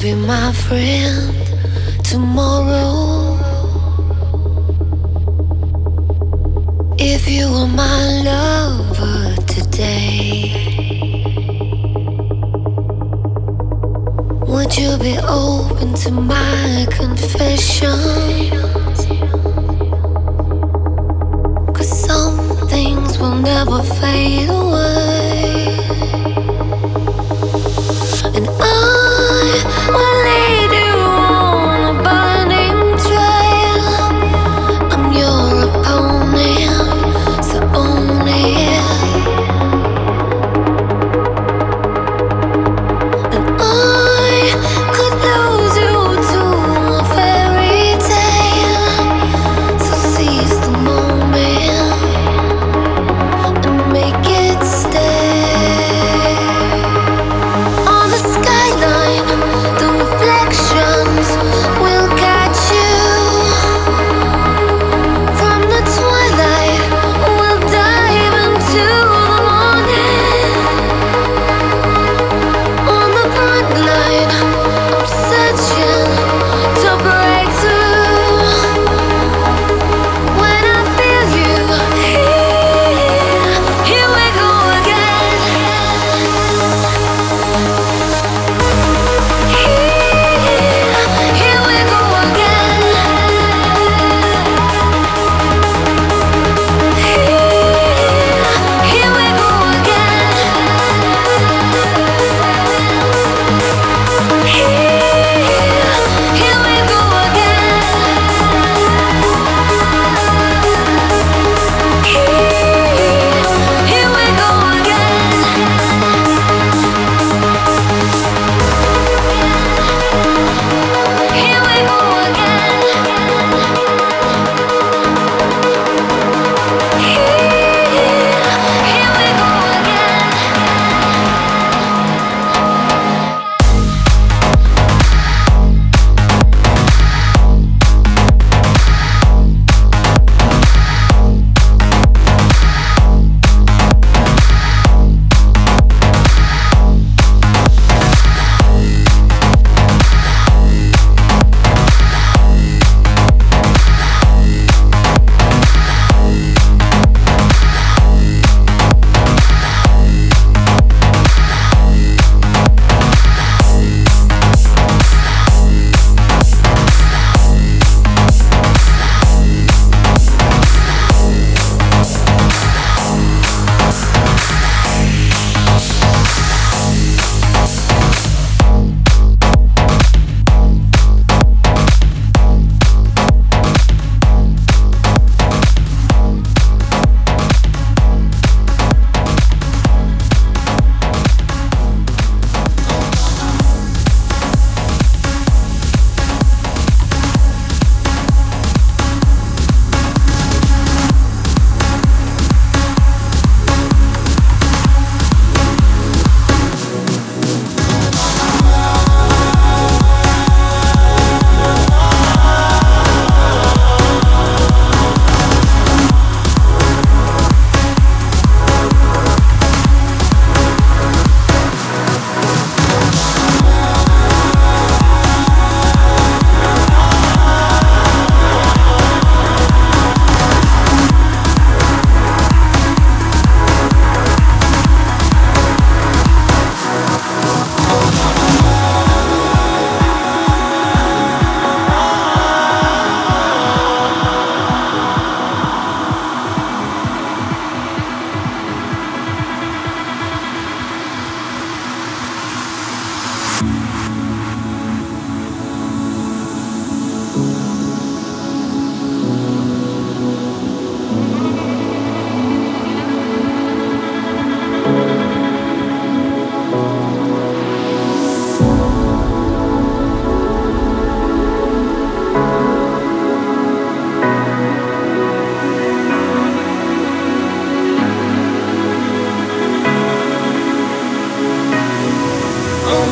be my friend tomorrow. If you were my lover today, would you be open to my confession?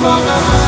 Wanna